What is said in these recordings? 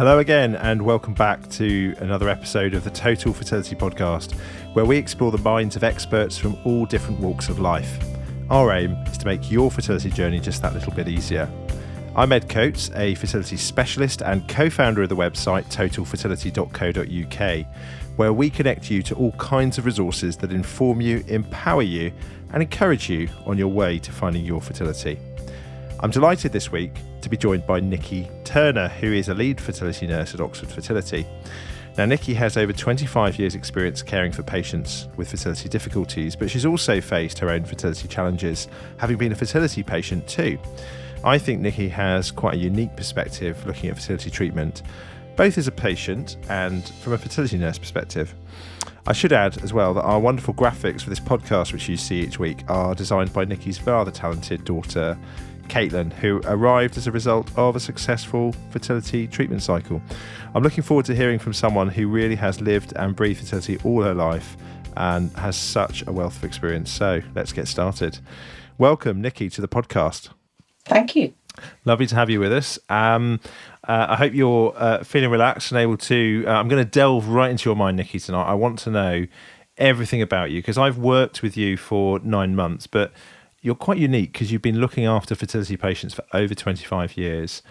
Hello again, and welcome back to another episode of the Total Fertility Podcast, where we explore the minds of experts from all different walks of life. Our aim is to make your fertility journey just that little bit easier. I'm Ed Coates, a fertility specialist and co founder of the website totalfertility.co.uk, where we connect you to all kinds of resources that inform you, empower you, and encourage you on your way to finding your fertility. I'm delighted this week to be joined by Nikki Turner, who is a lead fertility nurse at Oxford Fertility. Now, Nikki has over 25 years' experience caring for patients with fertility difficulties, but she's also faced her own fertility challenges, having been a fertility patient too. I think Nikki has quite a unique perspective looking at fertility treatment, both as a patient and from a fertility nurse perspective. I should add as well that our wonderful graphics for this podcast, which you see each week, are designed by Nikki's rather talented daughter, Caitlin, who arrived as a result of a successful fertility treatment cycle. I'm looking forward to hearing from someone who really has lived and breathed fertility all her life and has such a wealth of experience. So let's get started. Welcome, Nikki, to the podcast. Thank you. Lovely to have you with us. Um, uh, I hope you're uh, feeling relaxed and able to. Uh, I'm going to delve right into your mind, Nikki, tonight. I want to know everything about you because I've worked with you for nine months, but you're quite unique because you've been looking after fertility patients for over 25 years.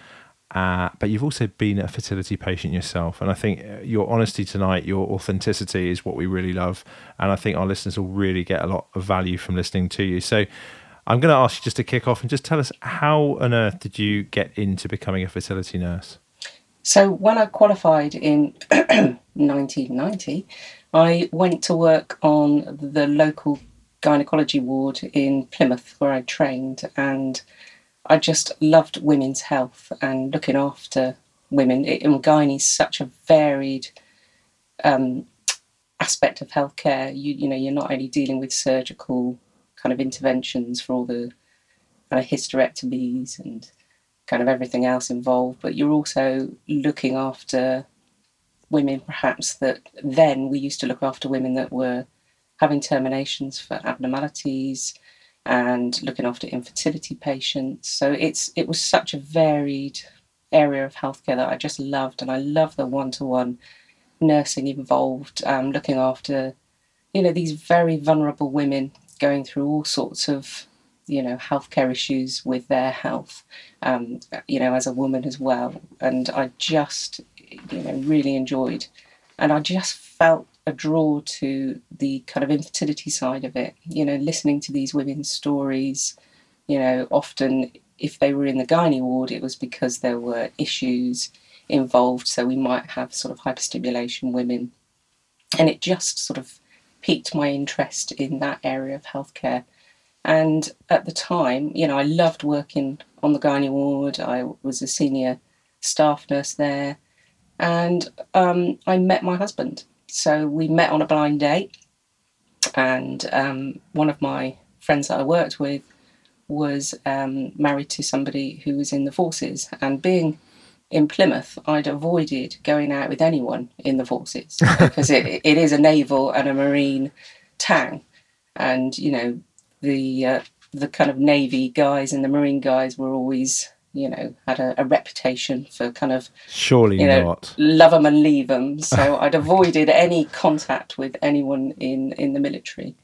Uh, but you've also been a fertility patient yourself. And I think uh, your honesty tonight, your authenticity is what we really love. And I think our listeners will really get a lot of value from listening to you. So I'm going to ask you just to kick off and just tell us how on earth did you get into becoming a fertility nurse? So when I qualified in 1990, I went to work on the local gynecology ward in Plymouth where I trained, and I just loved women's health and looking after women. It, and gynae is such a varied um, aspect of healthcare. You you know you're not only dealing with surgical kind of interventions for all the kind of hysterectomies and kind of everything else involved, but you're also looking after women perhaps that then we used to look after women that were having terminations for abnormalities and looking after infertility patients. So it's it was such a varied area of healthcare that I just loved, and I love the one-to-one nursing involved, um, looking after you know these very vulnerable women going through all sorts of you know healthcare issues with their health um, you know as a woman as well and i just you know really enjoyed and i just felt a draw to the kind of infertility side of it. You know, listening to these women's stories. You know, often if they were in the gynae ward, it was because there were issues involved. So we might have sort of hyperstimulation women, and it just sort of piqued my interest in that area of healthcare. And at the time, you know, I loved working on the gynae ward. I was a senior staff nurse there, and um, I met my husband so we met on a blind date, and um, one of my friends that I worked with was um, married to somebody who was in the forces, and being in Plymouth, I'd avoided going out with anyone in the forces because it, it is a naval and a marine town, and you know the uh, the kind of navy guys and the marine guys were always you know, had a, a reputation for kind of surely you know, not love them and leave them. So I'd avoided any contact with anyone in in the military.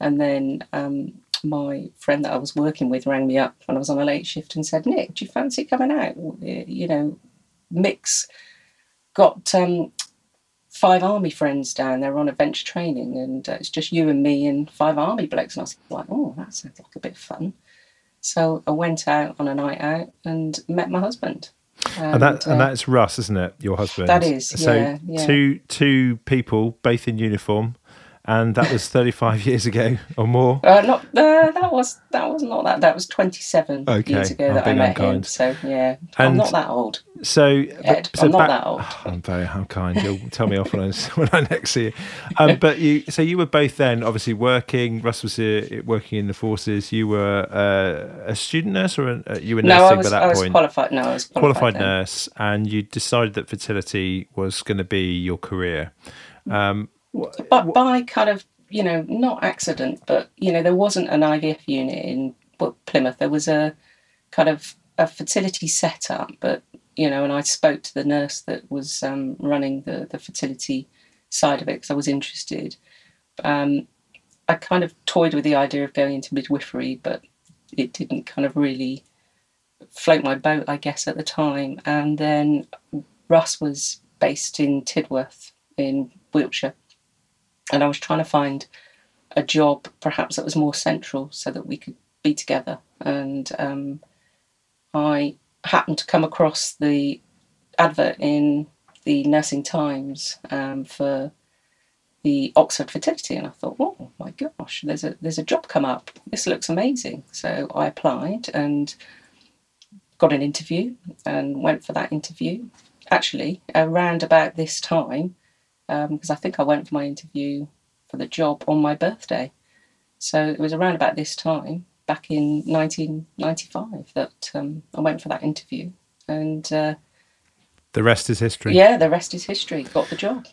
And then um, my friend that I was working with rang me up when I was on a late shift and said, "Nick, do you fancy coming out? You know, Mick's got um, five army friends down there on adventure training, and uh, it's just you and me and five army blokes." And I was like, "Oh, that sounds like a bit of fun." So I went out on a night out and met my husband. And, and that uh, and that's Russ, isn't it? Your husband. That is. So yeah, yeah. two two people, both in uniform, and that was 35 years ago or more. Uh, not uh, that was that was not that. That was 27 okay. years ago that I met unkind. him. So yeah, and I'm not that old. So, Ed, so I'm not back, that old. I'm very unkind. You'll tell me off when I when I next see you. Um, but you, so you were both then obviously working. Russ was uh, working in the forces. You were uh, a student nurse, or a, uh, you were nursing no, I was, by that I was point? qualified. No, I was qualified, qualified nurse, and you decided that fertility was going to be your career. Um, but by kind of you know, not accident, but you know, there wasn't an IVF unit in Plymouth. There was a kind of a fertility setup, but you know, and I spoke to the nurse that was um, running the the fertility side of it because I was interested. Um, I kind of toyed with the idea of going into midwifery, but it didn't kind of really float my boat, I guess, at the time. And then Russ was based in Tidworth in Wiltshire, and I was trying to find a job perhaps that was more central so that we could be together. And um, I happened to come across the advert in the Nursing Times um, for the Oxford Fertility, and I thought, oh my gosh, there's a there's a job come up. This looks amazing. So I applied and got an interview and went for that interview. Actually, around about this time, because um, I think I went for my interview for the job on my birthday. So it was around about this time, back in 1995, that um, I went for that interview. And uh, the rest is history. Yeah, the rest is history. Got the job.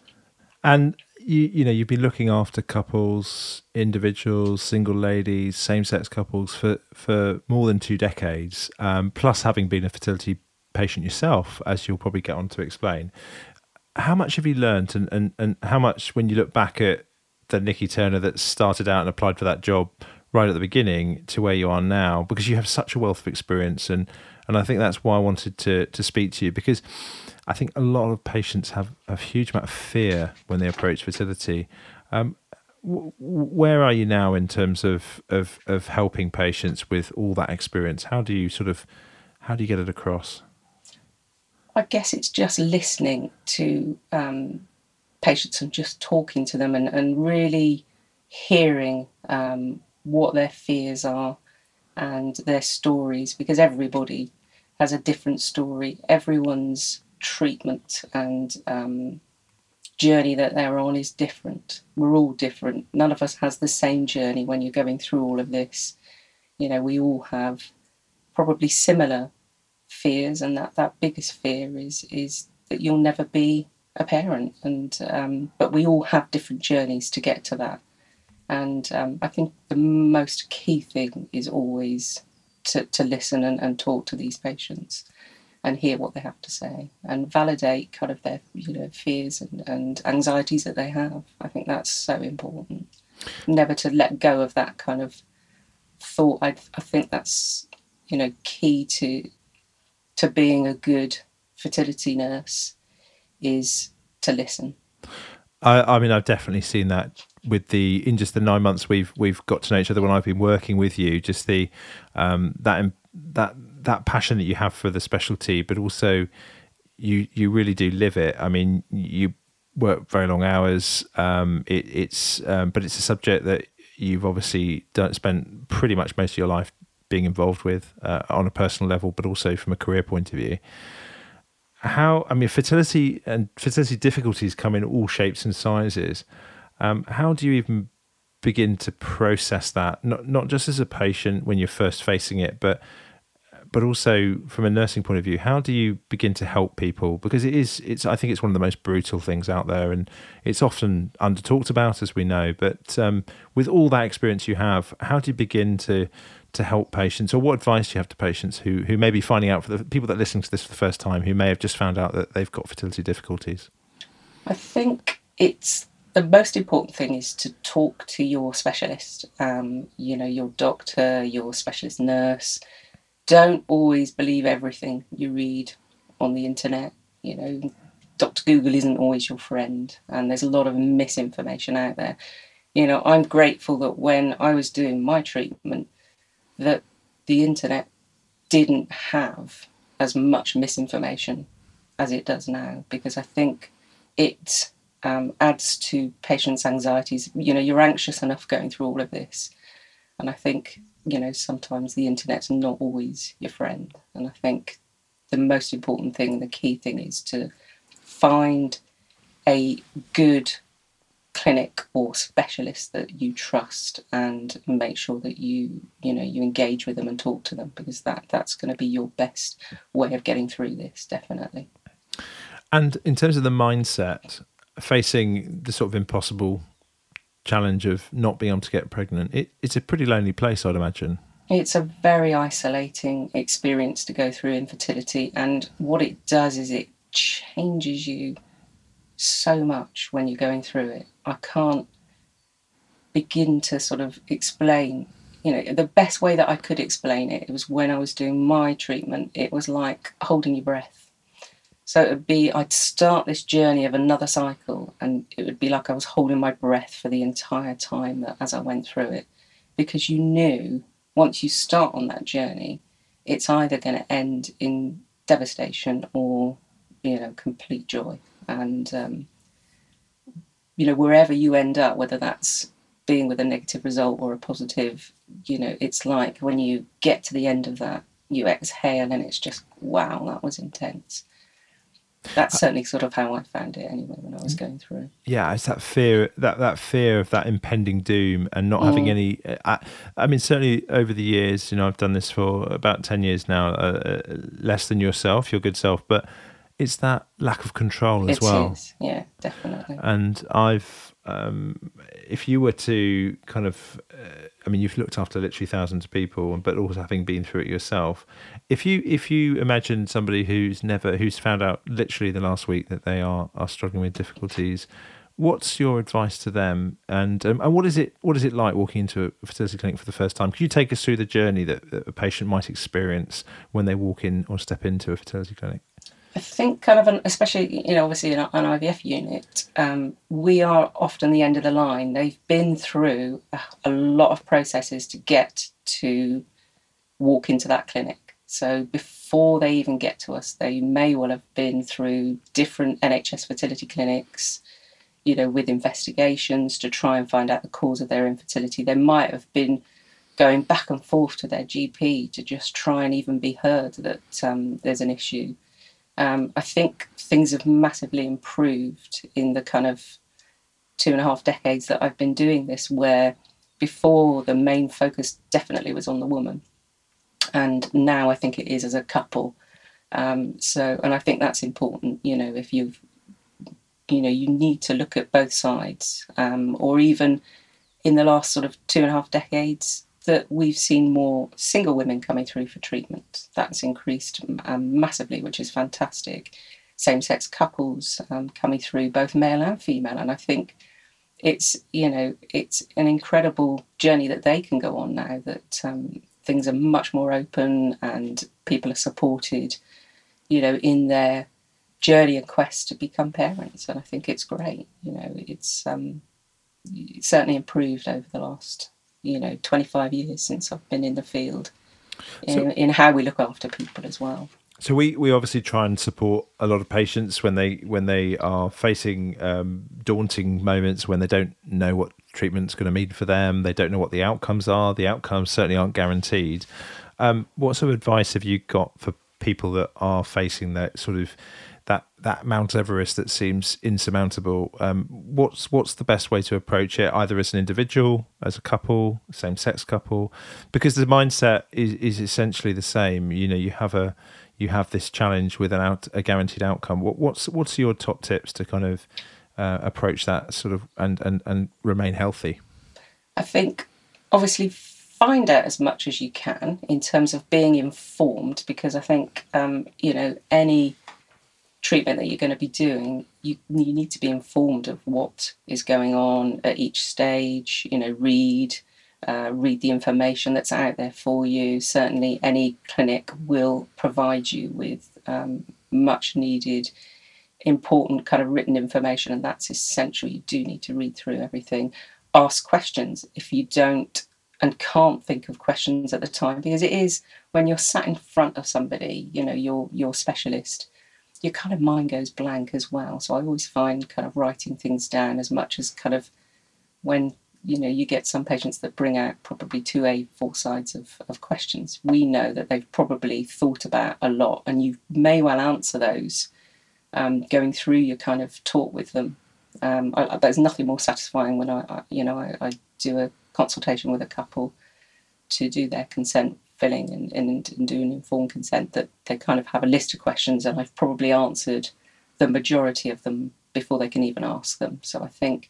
And you you know you've been looking after couples, individuals, single ladies, same sex couples for for more than two decades. Um, plus, having been a fertility patient yourself, as you'll probably get on to explain. How much have you learned, and, and, and how much, when you look back at the Nikki Turner that started out and applied for that job right at the beginning to where you are now, because you have such a wealth of experience, and and I think that's why I wanted to to speak to you because I think a lot of patients have a huge amount of fear when they approach fertility. Um, where are you now in terms of, of of helping patients with all that experience? How do you sort of how do you get it across? I guess it's just listening to um, patients and just talking to them and, and really hearing um, what their fears are and their stories because everybody has a different story. Everyone's treatment and um, journey that they're on is different. We're all different. None of us has the same journey when you're going through all of this. You know, we all have probably similar fears, and that that biggest fear is is that you'll never be a parent. And um, but we all have different journeys to get to that. And um, I think the most key thing is always to, to listen and, and talk to these patients and hear what they have to say and validate kind of their you know fears and, and anxieties that they have. I think that's so important. Never to let go of that kind of thought. I, I think that's you know key to to being a good fertility nurse is to listen. I, I mean, I've definitely seen that with the in just the nine months we've we've got to know each other when I've been working with you. Just the um, that that that passion that you have for the specialty, but also you you really do live it. I mean, you work very long hours. Um, it, it's um, but it's a subject that you've obviously done spent pretty much most of your life being involved with uh, on a personal level, but also from a career point of view. How I mean, fertility and fertility difficulties come in all shapes and sizes. Um, how do you even begin to process that? Not not just as a patient when you're first facing it, but but also from a nursing point of view, how do you begin to help people? Because it is, it's, I think it's one of the most brutal things out there, and it's often under talked about, as we know. But um, with all that experience you have, how do you begin to to help patients, or what advice do you have to patients who who may be finding out for the people that are listening to this for the first time, who may have just found out that they've got fertility difficulties? I think it's the most important thing is to talk to your specialist. Um, you know, your doctor, your specialist nurse don't always believe everything you read on the internet. You know, Dr. Google isn't always your friend, and there's a lot of misinformation out there. You know, I'm grateful that when I was doing my treatment, that the internet didn't have as much misinformation as it does now, because I think it um, adds to patients' anxieties. You know, you're anxious enough going through all of this, and I think you know, sometimes the internet's not always your friend. And I think the most important thing, the key thing is to find a good clinic or specialist that you trust and make sure that you you know you engage with them and talk to them because that that's going to be your best way of getting through this definitely and in terms of the mindset facing the sort of impossible challenge of not being able to get pregnant, it, it's a pretty lonely place, I'd imagine. It's a very isolating experience to go through infertility, and what it does is it changes you so much when you're going through it. I can't begin to sort of explain. You know, the best way that I could explain it, it was when I was doing my treatment, it was like holding your breath. So it would be, I'd start this journey of another cycle, and it would be like I was holding my breath for the entire time as I went through it, because you knew once you start on that journey, it's either going to end in devastation or, you know, complete joy. And, um, you know, wherever you end up, whether that's being with a negative result or a positive, you know, it's like when you get to the end of that, you exhale and it's just, wow, that was intense. That's certainly sort of how I found it anyway when I was going through. Yeah, it's that fear that that fear of that impending doom and not mm. having any. I, I, mean, certainly over the years, you know, I've done this for about ten years now, uh, uh less than yourself, your good self, but it's that lack of control as it well. Is. Yeah, definitely. And I've, um, if you were to kind of, uh, I mean, you've looked after literally thousands of people, but also having been through it yourself. If you if you imagine somebody who's never who's found out literally the last week that they are are struggling with difficulties, what's your advice to them? And um, and what is it what is it like walking into a fertility clinic for the first time? Could you take us through the journey that, that a patient might experience when they walk in or step into a fertility clinic? I think kind of, an, especially you know, obviously in an IVF unit, um, we are often the end of the line. They've been through a, a, lot of processes to get to walk into that clinic. So before they even get to us, they may well have been through different NHS fertility clinics, you know, with investigations to try and find out the cause of their infertility. They might have been going back and forth to their GP to just try and even be heard that um, there's an issue um, I think things have massively improved in the kind of two and a half decades that I've been doing this, where before the main focus definitely was on the woman. And now I think it is as a couple. Um, so, and I think that's important, you know, if you've, you know, you need to look at both sides, um, or even in the last sort of two and a half decades, that we've seen more single women coming through for treatment. That's increased um, massively, which is fantastic. Same sex couples um, coming through, both male and female. And I think it's, you know, it's an incredible journey that they can go on now that um, things are much more open and people are supported, you know, in their journey and quest to become parents. And I think it's great. You know, it's, um, certainly improved over the last you know 25 years since I've been in the field in, so, in how we look after people as well. So we, we obviously try and support a lot of patients when they when they are facing um, daunting moments when they don't know what treatment's going to mean for them. They don't know what the outcomes are. The outcomes certainly aren't guaranteed. Um, what sort of advice have you got for people that are facing that sort of that that Mount Everest that seems insurmountable. Um, what's what's the best way to approach it, either as an individual, as a couple, same sex couple, because the mindset is is essentially the same. You know, you have a you have this challenge with an out a guaranteed outcome. What, what's what's your top tips to kind of uh, approach that sort of and and and remain healthy? I think obviously find out as much as you can in terms of being informed because I think um, you know any treatment that you're going to be doing, you you need to be informed of what is going on at each stage. You know, read. Uh, read the information that's out there for you. Certainly, any clinic will provide you with um, much needed, important kind of written information, and that's essential. You do need to read through everything. Ask questions if you don't and can't think of questions at the time, because it is when you're sat in front of somebody, you know, your your specialist your kind of mind goes blank as well. So I always find kind of writing things down as much as kind of when you know you get some patients that bring out probably two a four sides of, of questions we know that they've probably thought about a lot and you may well answer those um, going through your kind of talk with them um, I, there's nothing more satisfying when I, I you know I, I, do a consultation with a couple to do their consent filling and, and, and do an informed consent that they kind of have a list of questions and I've probably answered the majority of them before they can even ask them. So I think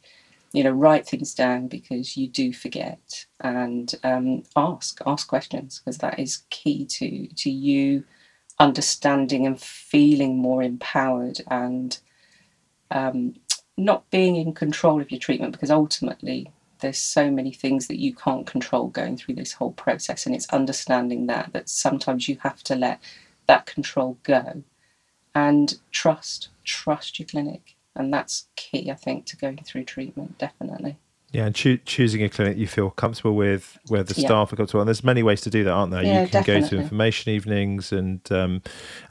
you know, write things down because you do forget, and um, ask ask questions because that is key to to you understanding and feeling more empowered and um, not being in control of your treatment because ultimately there's so many things that you can't control going through this whole process and it's understanding that that sometimes you have to let that control go and trust trust your clinic and that's key i think to going through treatment definitely yeah, and choo- choosing a clinic you feel comfortable with, where the staff yeah. are comfortable, and there's many ways to do that, aren't there? Yeah, you can definitely. go to information evenings, and um,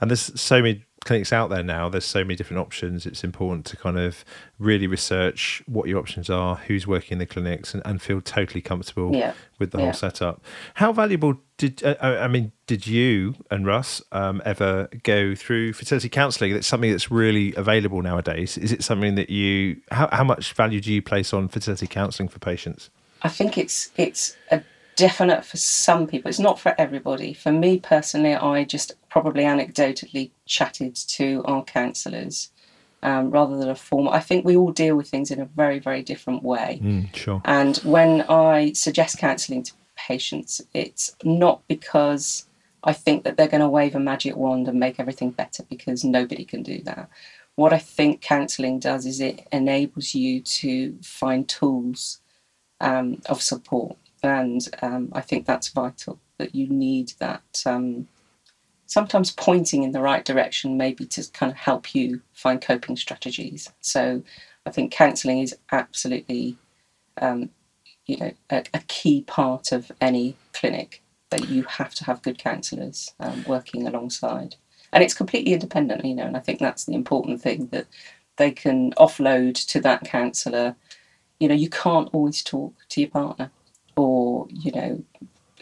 and there's so many clinics out there now, there's so many different options. It's important to kind of really research what your options are, who's working in the clinics, and, and feel totally comfortable yeah. with the yeah. whole setup. How valuable did uh, I mean? Did you and Russ um, ever go through fertility counselling? That's something that's really available nowadays. Is it something that you? How, how much value do you place on fertility counselling for patients? I think it's it's a definite for some people. It's not for everybody. For me personally, I just probably anecdotally chatted to our counsellors um, rather than a formal. I think we all deal with things in a very, very different way. Mm, sure. And when I suggest counselling to patients, it's not because I think that they're going to wave a magic wand and make everything better because nobody can do that. What I think counselling does is it enables you to find tools um, of support and um, I think that's vital that you need that um, sometimes pointing in the right direction, maybe to kind of help you find coping strategies. So I think counselling is absolutely, um, you know, a, a, key part of any clinic that you have to have good counsellors um, working alongside. And it's completely independent, you know, and I think that's the important thing that they can offload to that counsellor. You know, you can't always talk to your partner or you know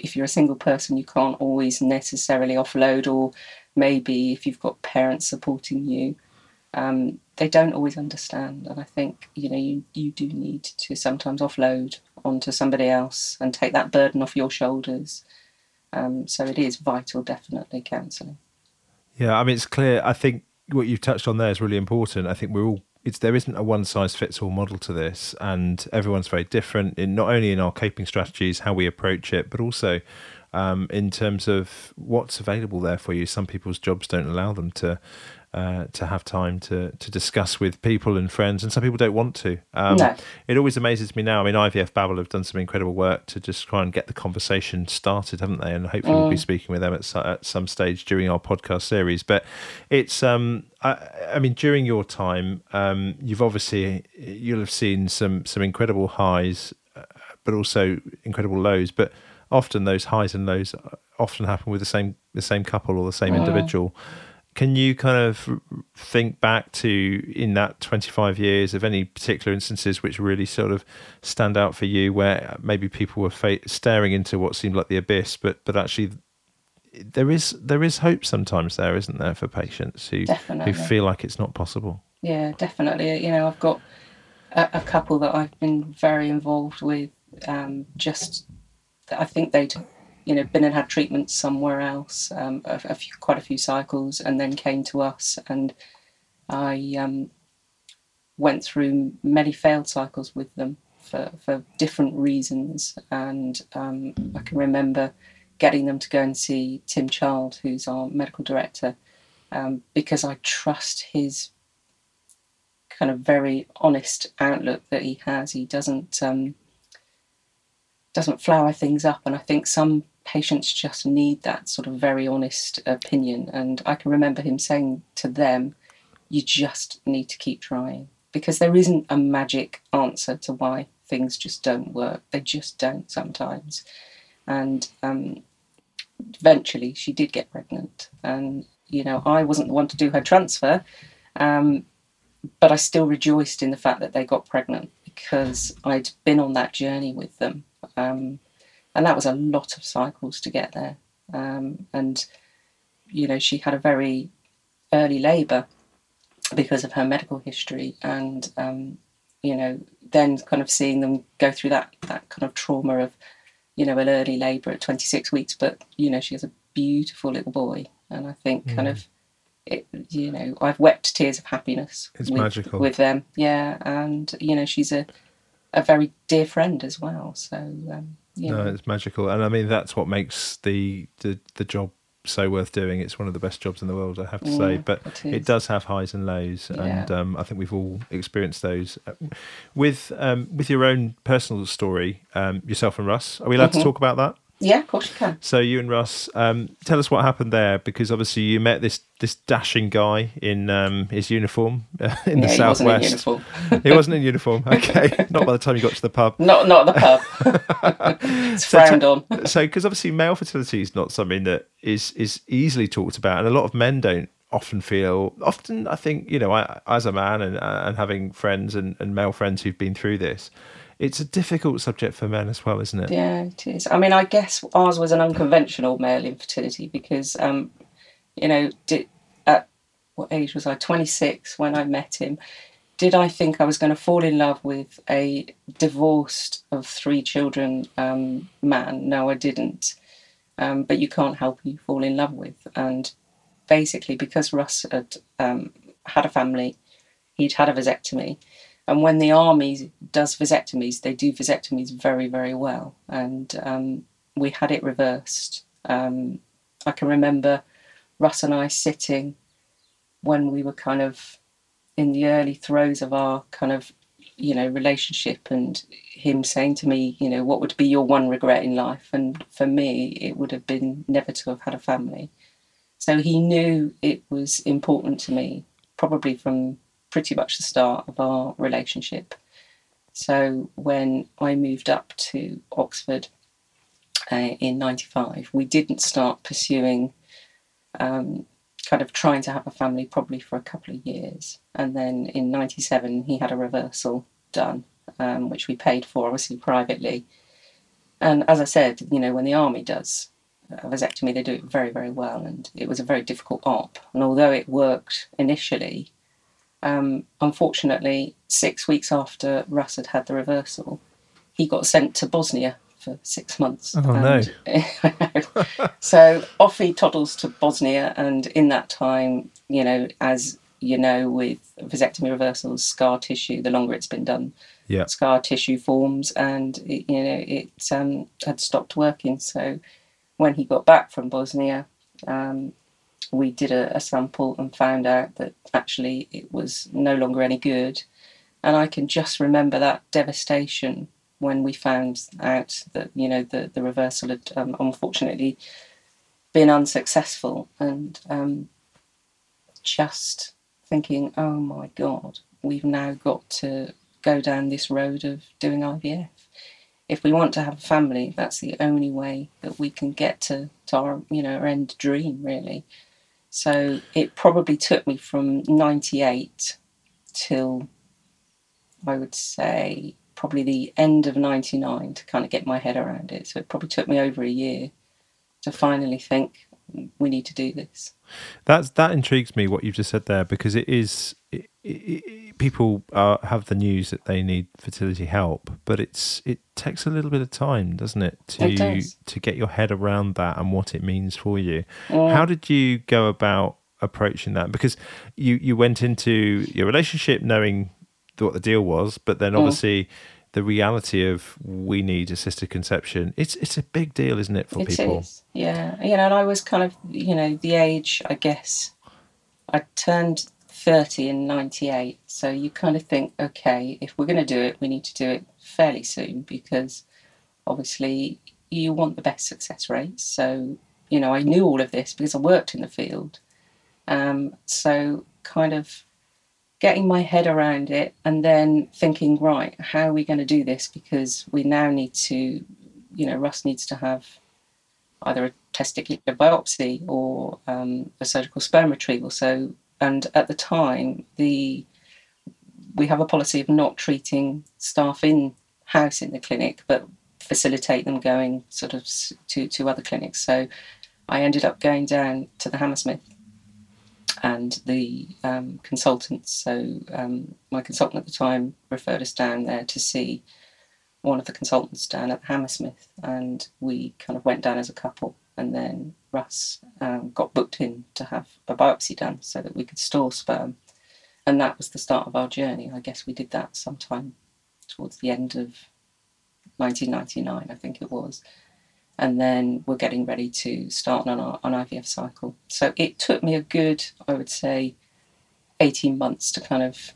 if you're a single person you can't always necessarily offload or maybe if you've got parents supporting you um, they don't always understand. And i think you know you, you do need to sometimes offload onto somebody else and take that burden off your shoulders. Um, so it is vital definitely counselling. Yeah i mean it's clear i think what you've touched on there is really important. I think we're all it's there isn't a one size fits all model to this, and everyone's very different in not only in our coping strategies, how we approach it, but also um, in terms of what's available there for you. Some people's jobs don't allow them to uh, to have time to to discuss with people and friends, and some people don't want to. Um, no. It always amazes me now. I mean, IVF Babble have done some incredible work to just try and get the conversation started, haven't they? And hopefully, mm. we'll be mm. speaking with them at, at some stage during our podcast series. But it's, um, I, I mean, during your time, um, you've obviously you'll have seen some some incredible highs, uh, but also incredible lows. But often those highs and lows often happen with the same the same couple or the same mm. individual. Can you kind of think back to in that 25 years of any particular instances which really sort of stand out for you where maybe people were fa- staring into what seemed like the abyss, but but actually there is there is hope sometimes there, isn't there, for patients who definitely. who feel like it's not possible. Yeah, definitely. You know, I've got a, a couple that I've been very involved with. Um, just, that I think they'd you know, been and had treatment somewhere else, um, a, a, few, quite a few cycles, and then came to us. And I um, went through many failed cycles with them for, for different reasons. And um, I can remember getting them to go and see Tim Child, who's our medical director, um, because I trust his kind of very honest outlook that he has. He doesn't um, doesn't flower things up, and I think some patients just need that sort of very honest opinion. And I can remember him saying to them, you just need to keep trying because there isn't a magic answer to why things just don't work. They just don't sometimes. And um, eventually she did get pregnant. And, you know, I wasn't the one to do her transfer, um, but I still rejoiced in the fact that they got pregnant because I'd been on that journey with them. Um, and that was a lot of cycles to get there. Um, and you know, she had a very early labour because of her medical history, and um, you know, then kind of seeing them go through that that kind of trauma of you know an early labour at 26 weeks, but you know, she has a beautiful little boy, and I think mm. kind of. It, you know, I've wept tears of happiness it's with, magical. with them. Yeah, and you know, she's a a very dear friend as well. So um, you No, know, it's magical, and I mean that's what makes the the the job so worth doing. It's one of the best jobs in the world, I have to say. Mm, But it it does have highs and lows, and um, I think we've all experienced those. Uh, With um, with your own personal story, um, yourself and Russ, are we allowed to Mhm. talk about that? Yeah, of course you can. So you and Russ, um, tell us what happened there, because obviously you met this this dashing guy in um, his uniform uh, in the yeah, he wasn't in southwest. uniform. He wasn't in uniform. Okay, not by the time you got to the pub. Not not the pub. it's So frowned on. so because obviously male fertility is not something that is is easily talked about and a lot of men don't often feel often i think you know I, as a man and and having friends and, and male friends who've been through this it's a difficult subject for men as well isn't it Yeah, it is. I mean, I guess ours was an unconventional male infertility because, um, you know, did, at what age was I? 26 when I met him. Did I think I was going to fall in love with a divorced of three children um, man? No, I didn't. Um, but you can't help who you fall in love with. And basically, because Russ had um, had a family, he'd had a vasectomy. And when the army does vasectomies, they do vasectomies very, very well. And um, we had it reversed. Um, I can remember Russ and I sitting when we were kind of in the early throes of our kind of, you know, relationship, and him saying to me, you know, what would be your one regret in life? And for me, it would have been never to have had a family. So he knew it was important to me, probably from pretty much the start of our relationship. So when I moved up to Oxford uh, in '95, we didn't start pursuing um, kind of trying to have a family probably for a couple of years. And then in '97, he had a reversal done, um, which we paid for, obviously privately. And as I said, you know, when the army does a vasectomy, they do it very, very well. And it was a very difficult op. And although it worked initially, um, unfortunately, six weeks after Russ had had the reversal, he got sent to Bosnia for six months. Oh, no. no! so off he toddles to Bosnia, and in that time, you know, as you know, with vasectomy reversals, scar tissue, the longer it's been done, yeah scar tissue forms, and it, you know, it um, had stopped working. So when he got back from Bosnia, um, we did a, a sample and found out that actually it was no longer any good. And I can just remember that devastation when we found out that you know the the reversal had um, unfortunately been unsuccessful, and um, just thinking, oh my god, we've now got to go down this road of doing IVF. If we want to have a family, that's the only way that we can get to, to our you know our end dream really. So it probably took me from '98 till I would say probably the end of 99 to kind of get my head around it. So it probably took me over a year to finally think we need to do this. That's that intrigues me what you've just said there because it is it, it, it, people uh, have the news that they need fertility help, but it's it takes a little bit of time, doesn't it, to does. to get your head around that and what it means for you. How did you go about approaching that? Because you you went into your relationship knowing what the deal was, but then obviously. The reality of we need assisted conception. It's it's a big deal, isn't it, for It is, people? yeah. You know, and I was kind of, you know, the age, I guess, I turned 30 in 98. So you kind of think, okay, if we're going to do it, we need to do it fairly soon because obviously you want the best success rates. So, you know, I knew all of this because I worked in the field. Um, so, kind of getting my head around it and then thinking, right, how are we going to do this? Because we now need to, you know, Russ needs to have either a testicular biopsy or um, a surgical sperm retrieval. So, and at the time, the we have a policy of not treating staff in house in the clinic, but facilitate them going sort of to to other clinics. So, I ended up going down to the Hammersmith and the um, consultants. So, um, my consultant at the time referred us down there to see one of the consultants down at Hammersmith, and we kind of went down as a couple. And then Russ um, got booked in to have a biopsy done so that we could store sperm. And that was the start of our journey. I guess we did that sometime towards the end of 1999, I think it was. And then we're getting ready to start on our on IVF cycle. So it took me a good, I would say, 18 months to kind of,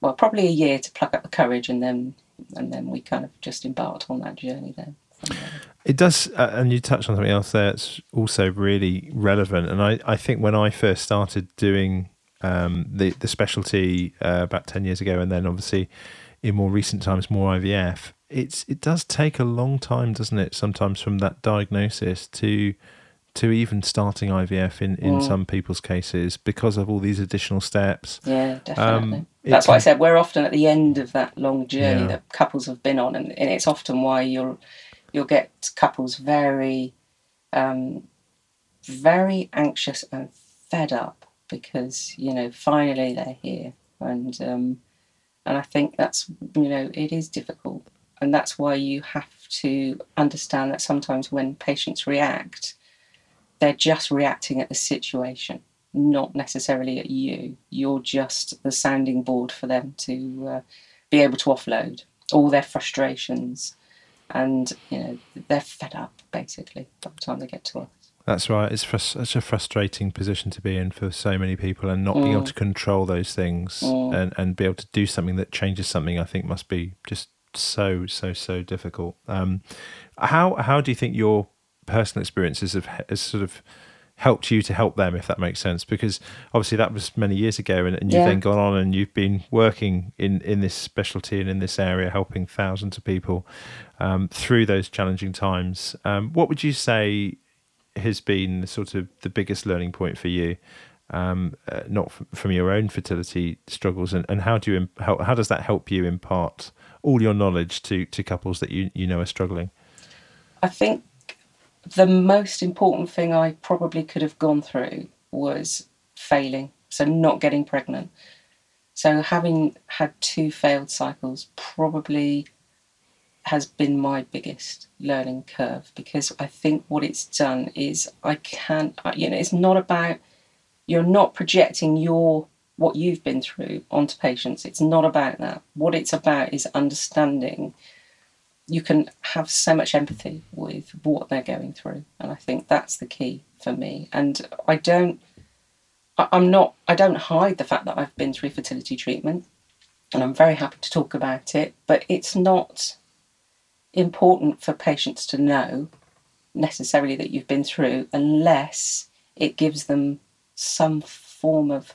well, probably a year to pluck up the courage, and then and then we kind of just embarked on that journey then. It does, uh, and you touched on something else there. It's also really relevant, and I, I think when I first started doing um, the the specialty uh, about ten years ago, and then obviously in more recent times more IVF, it's it does take a long time, doesn't it? Sometimes from that diagnosis to to even starting IVF in, in mm. some people's cases because of all these additional steps. Yeah, definitely. Um, That's why I said we're often at the end of that long journey yeah. that couples have been on, and, and it's often why you'll you'll get couples very, um, very anxious and fed up because you know finally they're here, and um, and I think that's you know it is difficult, and that's why you have to understand that sometimes when patients react, they're just reacting at the situation not necessarily at you. You're just the sounding board for them to uh, be able to offload all their frustrations and you know they're fed up basically by the time they get to us. That's right. It's fr- such a frustrating position to be in for so many people, and not mm. being able to control those things mm. and, and be able to do something that changes something. I think must be just so so so difficult. Um, how how do you think your personal experiences have, has sort of helped you to help them, if that makes sense. Because obviously that was many years ago, and, and you've yeah. then gone on and you've been working in in this specialty and in this area, helping thousands of people um, through those challenging times. Um, what would you say has been sort of the biggest learning point for you? Um, uh, not f- from your own fertility struggles, and, and how do you imp- how, how does that help you impart all your knowledge to to couples that you you know are struggling? I think the most important thing I probably could have gone through was failing, so not getting pregnant. So having had two failed cycles probably has been my biggest learning curve because I think what it's done is I can't, you know, it's not about, you're not projecting your, what you've been through onto patients. It's not about that. What it's about is understanding you can have so much empathy with what they're going through and i think that's the key for me and i don't i'm not i don't hide the fact that i've been through fertility treatment and i'm very happy to talk about it but it's not important for patients to know necessarily that you've been through unless it gives them some form of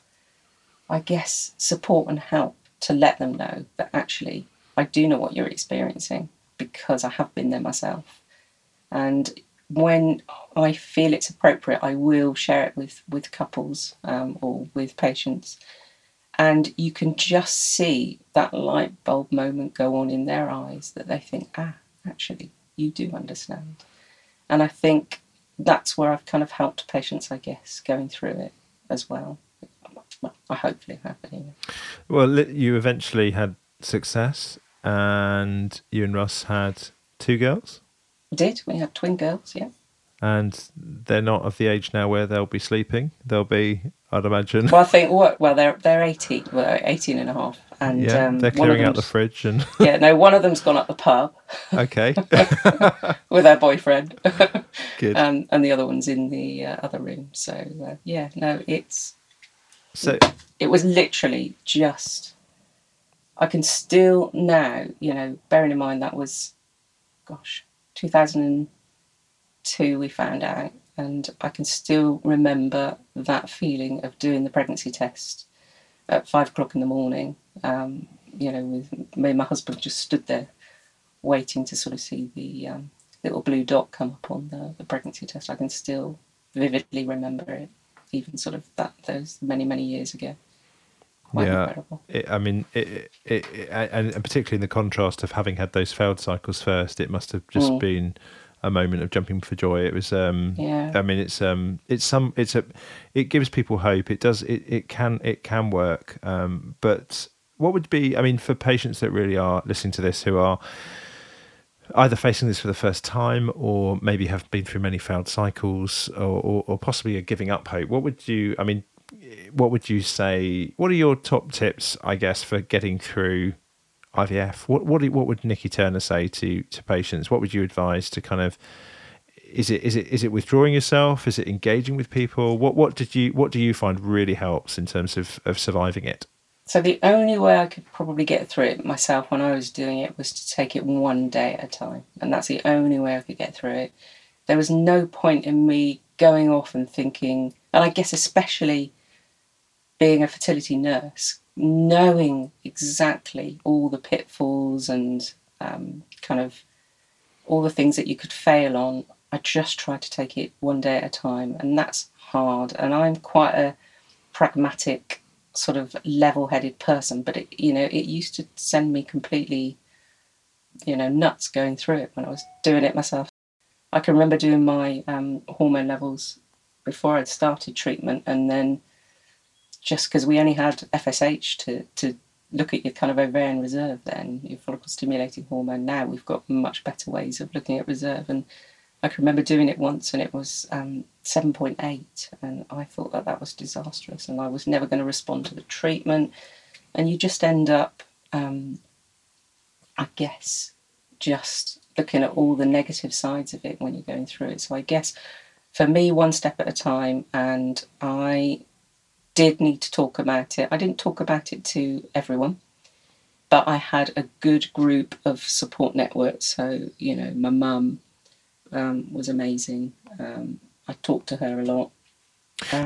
i guess support and help to let them know that actually i do know what you're experiencing because I have been there myself. And when I feel it's appropriate, I will share it with, with couples um, or with patients. And you can just see that light bulb moment go on in their eyes that they think, ah, actually, you do understand. And I think that's where I've kind of helped patients, I guess, going through it as well. I hopefully anyway. Well, you eventually had success and you and Russ had two girls. We did. We had twin girls, yeah. And they're not of the age now where they'll be sleeping. They'll be, I'd imagine. Well, I think what? Well, they're they're 18, well, 18 and a half. And yeah, um, they're clearing out the fridge and. yeah, no, one of them's gone up the pub. Okay. with her boyfriend. Good. And and the other one's in the uh, other room. So uh, yeah, no, it's. So. It was literally just I can still now, you know, bearing in mind that was, gosh, 2002 we found out, and I can still remember that feeling of doing the pregnancy test at five o'clock in the morning. Um, you know, with me and my husband just stood there waiting to sort of see the um, little blue dot come up on the, the pregnancy test. I can still vividly remember it, even sort of that those many many years ago quite yeah, incredible. It, I mean, it, it, and particularly in the contrast of having had those failed cycles first, it must have just mm. been a moment of jumping for joy. It was, um, yeah. I mean, it's um, it's some, it's a, it gives people hope. It does, it, it can, it can work. Um, but what would be, I mean, for patients that really are listening to this who are either facing this for the first time or maybe have been through many failed cycles or, or, or possibly are giving up hope, what would you, I mean, what would you say? What are your top tips, I guess, for getting through IVF. What what what would Nikki Turner say to to patients? What would you advise to kind of is it is it is it withdrawing yourself? Is it engaging with people? What what did you what do you find really helps in terms of of surviving it? So the only way I could probably get through it myself when I was doing it was to take it one day at a time, and that's the only way I could get through it. There was no point in me going off and thinking, and I guess especially being a fertility nurse, knowing exactly all the pitfalls and um, kind of all the things that you could fail on. I just tried to take it one day at a time, and that's hard. And I'm quite a pragmatic, sort of level-headed person, but it, you know, it used to send me completely, you know, nuts going through it when I was doing it myself. I can remember doing my um, hormone levels before I'd started treatment, and then just because we only had FSH to to look at your kind of ovarian reserve then your follicle stimulating hormone now we've got much better ways of looking at reserve and I can remember doing it once and it was um, 7.8 and I thought that that was disastrous and I was never going to respond to the treatment. And you just end up um, I guess just looking at all the negative sides of it when you're going through it. So I guess for me one step at a time and I did need to talk about it. I didn't talk about it to everyone but I had a good group of support networks. So you know my mum um, was amazing. Um, I talked to her a lot.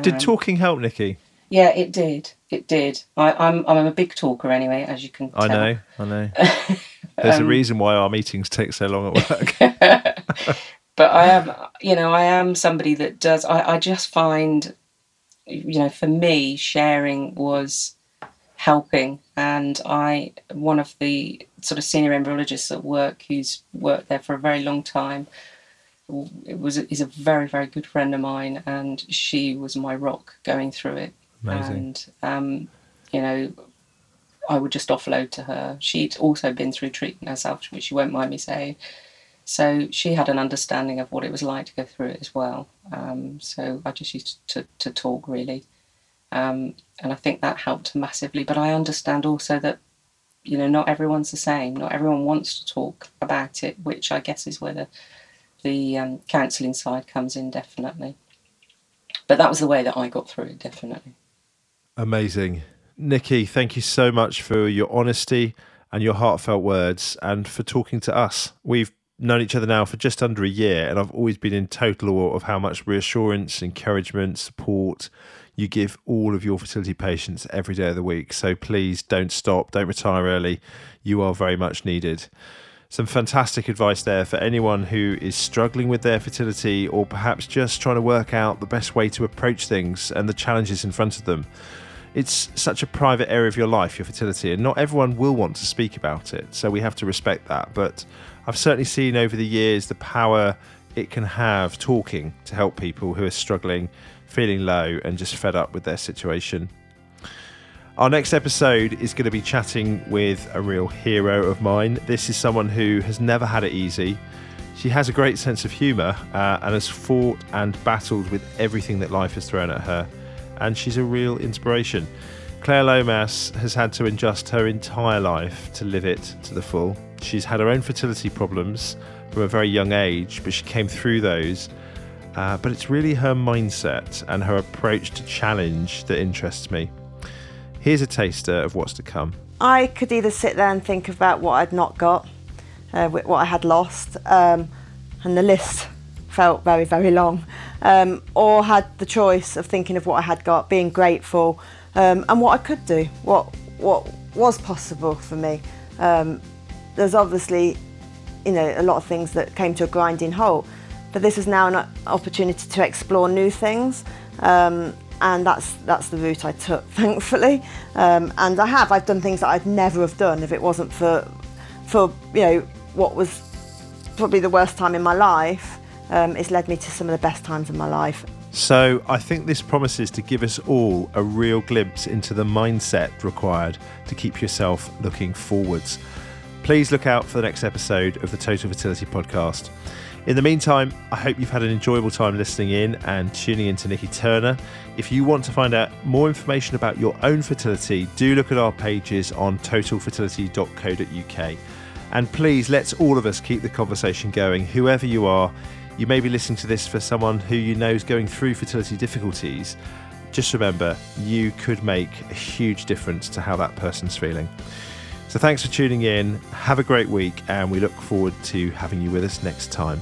did um, talking help, Nikki? Yeah, it did. It did. I, am I'm, I'm a big talker anyway, as you can. Tell. I know. I know. There's a um, reason why our meetings take so long at work. but I am, you know, I am somebody that does. I, I just find, you know, for me, sharing was helping, and I one of the sort of senior embryologists at work who's worked there for a very long time was is a very very good friend of mine, and she was my rock going through it. Amazing. And um, you know, I would just offload to her. She'd also been through treatment herself, which she won't mind me saying. So she had an understanding of what it was like to go through it as well. Um, so I just used to, to talk really. Um, and I think that helped massively. But I understand also that, you know, not everyone's the same. Not everyone wants to talk about it, which I guess is where the the um, counselling side comes in definitely. But that was the way that I got through it, definitely. Amazing. Nikki, thank you so much for your honesty and your heartfelt words and for talking to us. We've known each other now for just under a year, and I've always been in total awe of how much reassurance, encouragement, support you give all of your fertility patients every day of the week. So please don't stop, don't retire early. You are very much needed some fantastic advice there for anyone who is struggling with their fertility or perhaps just trying to work out the best way to approach things and the challenges in front of them. It's such a private area of your life, your fertility, and not everyone will want to speak about it, so we have to respect that. But I've certainly seen over the years the power it can have talking to help people who are struggling, feeling low, and just fed up with their situation. Our next episode is going to be chatting with a real hero of mine. This is someone who has never had it easy. She has a great sense of humour uh, and has fought and battled with everything that life has thrown at her. And she's a real inspiration. Claire Lomas has had to adjust her entire life to live it to the full. She's had her own fertility problems from a very young age, but she came through those. Uh, but it's really her mindset and her approach to challenge that interests me. Here's a taster of what's to come. I could either sit there and think about what I'd not got, uh, what I had lost, um, and the list felt very, very long, um, or had the choice of thinking of what I had got, being grateful, um, and what I could do, what what was possible for me. Um, there's obviously, you know, a lot of things that came to a grinding halt, but this is now an opportunity to explore new things. Um, and that's that's the route I took, thankfully. Um, and I have I've done things that I'd never have done if it wasn't for for you know what was probably the worst time in my life. Um, it's led me to some of the best times in my life. So I think this promises to give us all a real glimpse into the mindset required to keep yourself looking forwards. Please look out for the next episode of the Total Fertility Podcast. In the meantime, I hope you've had an enjoyable time listening in and tuning in to Nikki Turner. If you want to find out more information about your own fertility, do look at our pages on totalfertility.co.uk. And please, let's all of us keep the conversation going, whoever you are. You may be listening to this for someone who you know is going through fertility difficulties. Just remember, you could make a huge difference to how that person's feeling. So thanks for tuning in. Have a great week, and we look forward to having you with us next time.